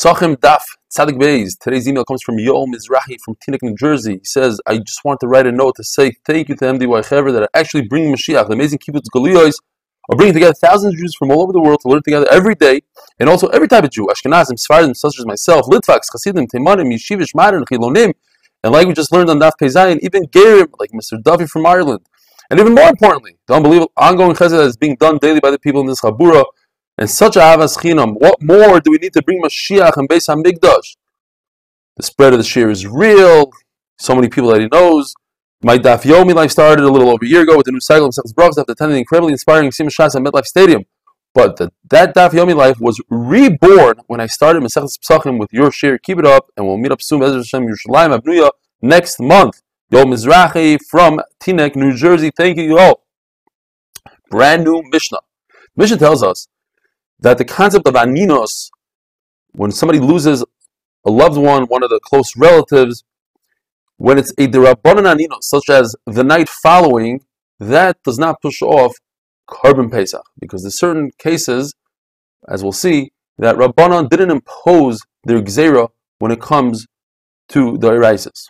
Psachim Daf Tzadik Beis. Today's email comes from Yoel Mizrahi from Teaneck, New Jersey. He says, I just want to write a note to say thank you to MDY Chever that are actually bringing Mashiach. The amazing kibbutz Galuyos are bringing together thousands of Jews from all over the world to learn together every day, and also every type of Jew, Ashkenazim, Sfardim, such as myself, Litvaks, Chassidim, Teimanim, Yeshivish, Marin, Chilonim, and like we just learned on Daf Pezayin, even Gerim, like Mr. Duffy from Ireland. And even more importantly, the unbelievable ongoing chesed that is being done daily by the people in this Chabura, and such a Havas Chinam. What more do we need to bring Mashiach and Beis HaMikdash? The spread of the share is real. So many people that he knows. My Daf Yomi life started a little over a year ago with the new cycle of Sechus Brachos after attending the incredibly inspiring Siyum HaShas at MetLife Stadium. But the, that Daf Yomi life was reborn when I started Masechus Pesachim with your share. Keep it up, and we'll meet up soon. Ezra Hashem Yerushalayim Abnuya next month. Yo Mizrahi from Teaneck, New Jersey. Thank you all. Brand new Mishnah. Mishnah tells us that the concept of aninos, when somebody loses a loved one, one of the close relatives, when it's a derabanan aninos, such as the night following, that does not push off korban pesach, because there's certain cases, as we'll see, that Rabbanan didn't impose their gzera when it comes to the irisis.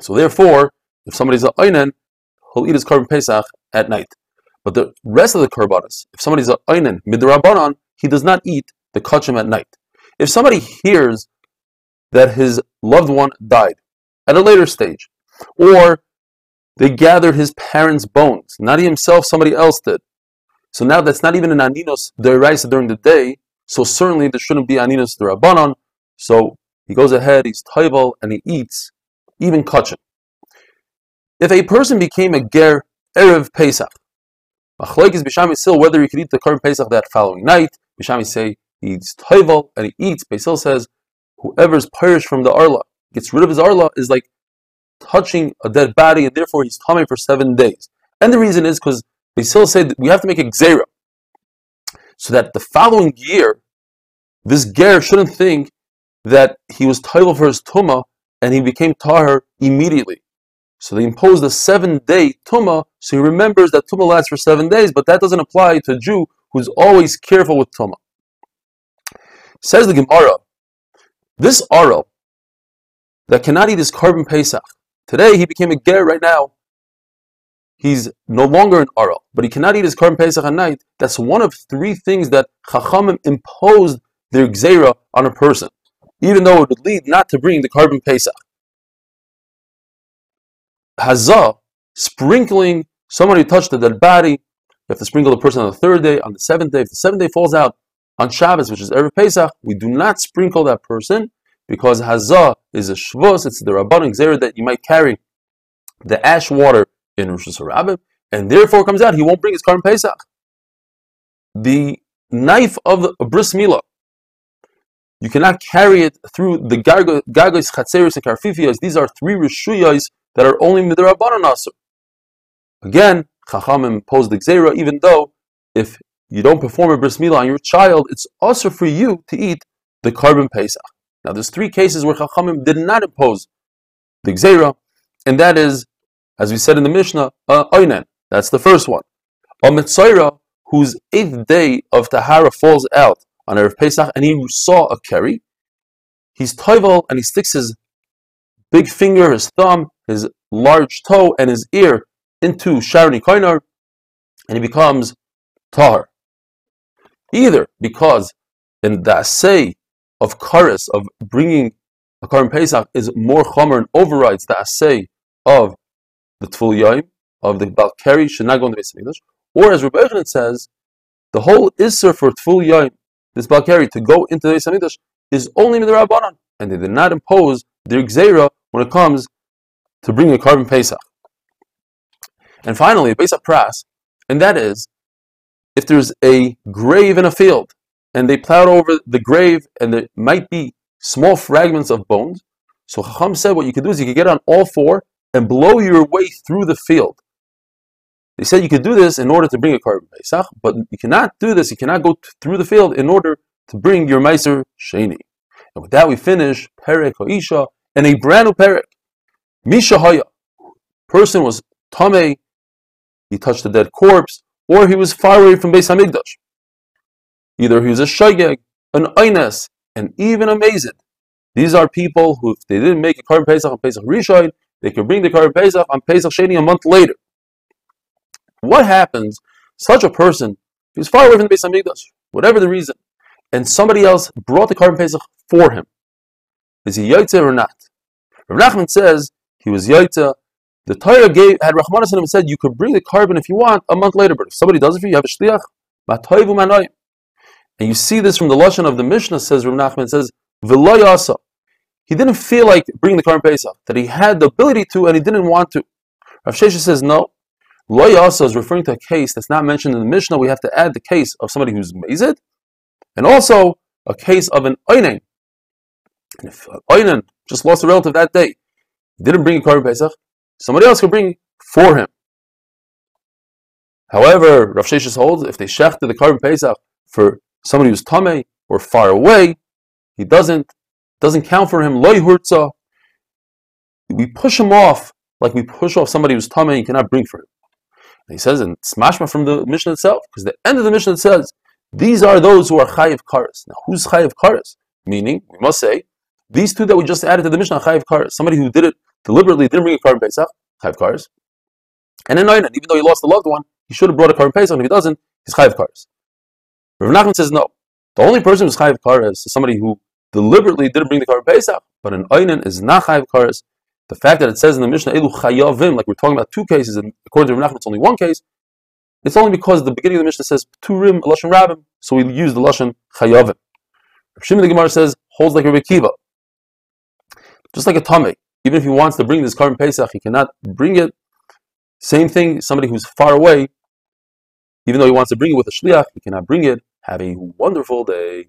So therefore, if somebody's a oinen, he'll eat his korban pesach at night. But the rest of the korbanos, if somebody's a oinen midrabanan, he does not eat the kachim at night. If somebody hears that his loved one died at a later stage, or they gathered his parents' bones, not he himself, somebody else did. So now that's not even an aninos deraisa during the day. So certainly there shouldn't be aninos derabanan. So he goes ahead, he's taival, and he eats even kachim. If a person became a ger erev pesach, Machlokes Beis Shammai still whether he could eat the korban Pesach that following night. Beis Shammai say he eats toivel and he eats. Beis Hillel says whoever's perished from the arla gets rid of his arla is like touching a dead body and therefore he's tummy for seven days. And the reason is because Beis Hillel said we have to make a gzera so that the following year this ger shouldn't think that he was toivel for his tuma and he became tahir immediately. So they imposed a seven day tumah, so he remembers that tumah lasts for seven days, but that doesn't apply to a Jew who's always careful with tumah. Says the Gemara, this Aral that cannot eat his korban Pesach, today he became a ger right now. He's no longer an Aral, but he cannot eat his korban Pesach at night. That's one of three things that Chachamim imposed their gzera on a person, even though it would lead not to bring the korban Pesach hazah, sprinkling someone who touched a dead body. You have to sprinkle the person on the third day, on the seventh day. If the seventh day falls out on Shabbos, which is Erev Pesach, we do not sprinkle that person because hazah is a shvus. It's the rabbanic zera that you might carry the ash water in Rosh Hashanah, and therefore comes out he won't bring his korban Pesach. The knife of the bris milah, you cannot carry it through the gargoys, chatzeris, and karfifiyas. These are three rishuyas that are only midrabanan asur. Again, Chacham imposed the gzera, even though if you don't perform a bris milah on your child, it's also for you to eat the korban pesach. Now, there's three cases where Chachamim did not impose the gzera, and that is, as we said in the Mishnah, uh. That's the first one. A mitzayra whose eighth day of tahara falls out on erev Pesach, and he saw a keri. He's toivel and he sticks his big finger, his thumb, his large toe, and his ear into Shaar Nikanor, and he becomes Tahar. Either because in the assay of Karis, of bringing a Karim Pesach, is more Chomer and overrides the assay of the Tful Yoim, of the Balkari, should not go into the English. Or as Yochanan says, the whole Isser for Tful Yoim, this Balkari, to go into the English, is only in the Rabbanan, and they did not impose their Gzeira when it comes to bring a korban Pesach. And finally, Pesach Pras, and that is if there's a grave in a field and they plowed over the grave and there might be small fragments of bones. So Chacham said what you could do is you could get on all four and blow your way through the field. They said you could do this in order to bring a korban Pesach, but you cannot do this, you cannot go through the field in order to bring your Maaser Sheni. And with that we finish Perek Ha'isha and a brand new Perek. Mi Shehaya. Person was Tame, he touched a dead corpse, or he was far away from Beis Hamikdash. Either he was a Shaygeg, an Eines, and even a mazid. These are people who, if they didn't make a Korban Pesach on Pesach Rishon, they could bring the Korban Pesach on Pesach Sheni a month later. What happens? Such a person, he's far away from the Beis Hamikdash, whatever the reason, and somebody else brought the Korban Pesach for him. Is he Yaitse or not? Rav Nachman says he was Yaita. The Torah gave had Rahmanas and said you could bring the korban if you want a month later, but if somebody does it for you, you have a shliach. And you see this from the lashon of the Mishnah. Says Rav Nachman says v'loyasa. He didn't feel like bringing the korban pesach that he had the ability to and he didn't want to. Rav Sheshes says no. Loyasa is referring to a case that's not mentioned in the Mishnah. We have to add the case of somebody who's mazid, and also a case of an oinen. And if oinen just lost a relative that day, didn't bring a korban pesach, somebody else could bring for him. However, Rav Sheshes holds if they shechte the korban pesach for somebody who's tame or far away, he doesn't doesn't count for him. We push him off like we push off somebody who's tame and cannot bring for him. And he says in Smashma from the Mishnah itself, because the end of the Mishnah says these are those who are chayiv karas. Now, who's chayiv karas? Meaning, we must say these two that we just added to the Mishnah, chayiv karas. Somebody who did it deliberately, didn't bring a korban pesach, chayiv karas. And an then even though he lost a loved one, he should have brought a korban pesach. And if he doesn't, he's chayiv karas. Rav Nachman says no. The only person who's chayiv karas is somebody who deliberately didn't bring the korban pesach, but an oinen is not chayiv karas. The fact that it says in the Mishnah elu chayavim, like we're talking about two cases, and according to Rav Nachman, it's only one case. It's only because the beginning of the Mishnah says turim lashon rabim, so we use the lashon chayavim. Shimon the Gemara says holds like Rabbi Akiva, just like a tummy. Even if he wants to bring this korban pesach, he cannot bring it. Same thing, somebody who's far away, even though he wants to bring it with a shliach, he cannot bring it. Have a wonderful day.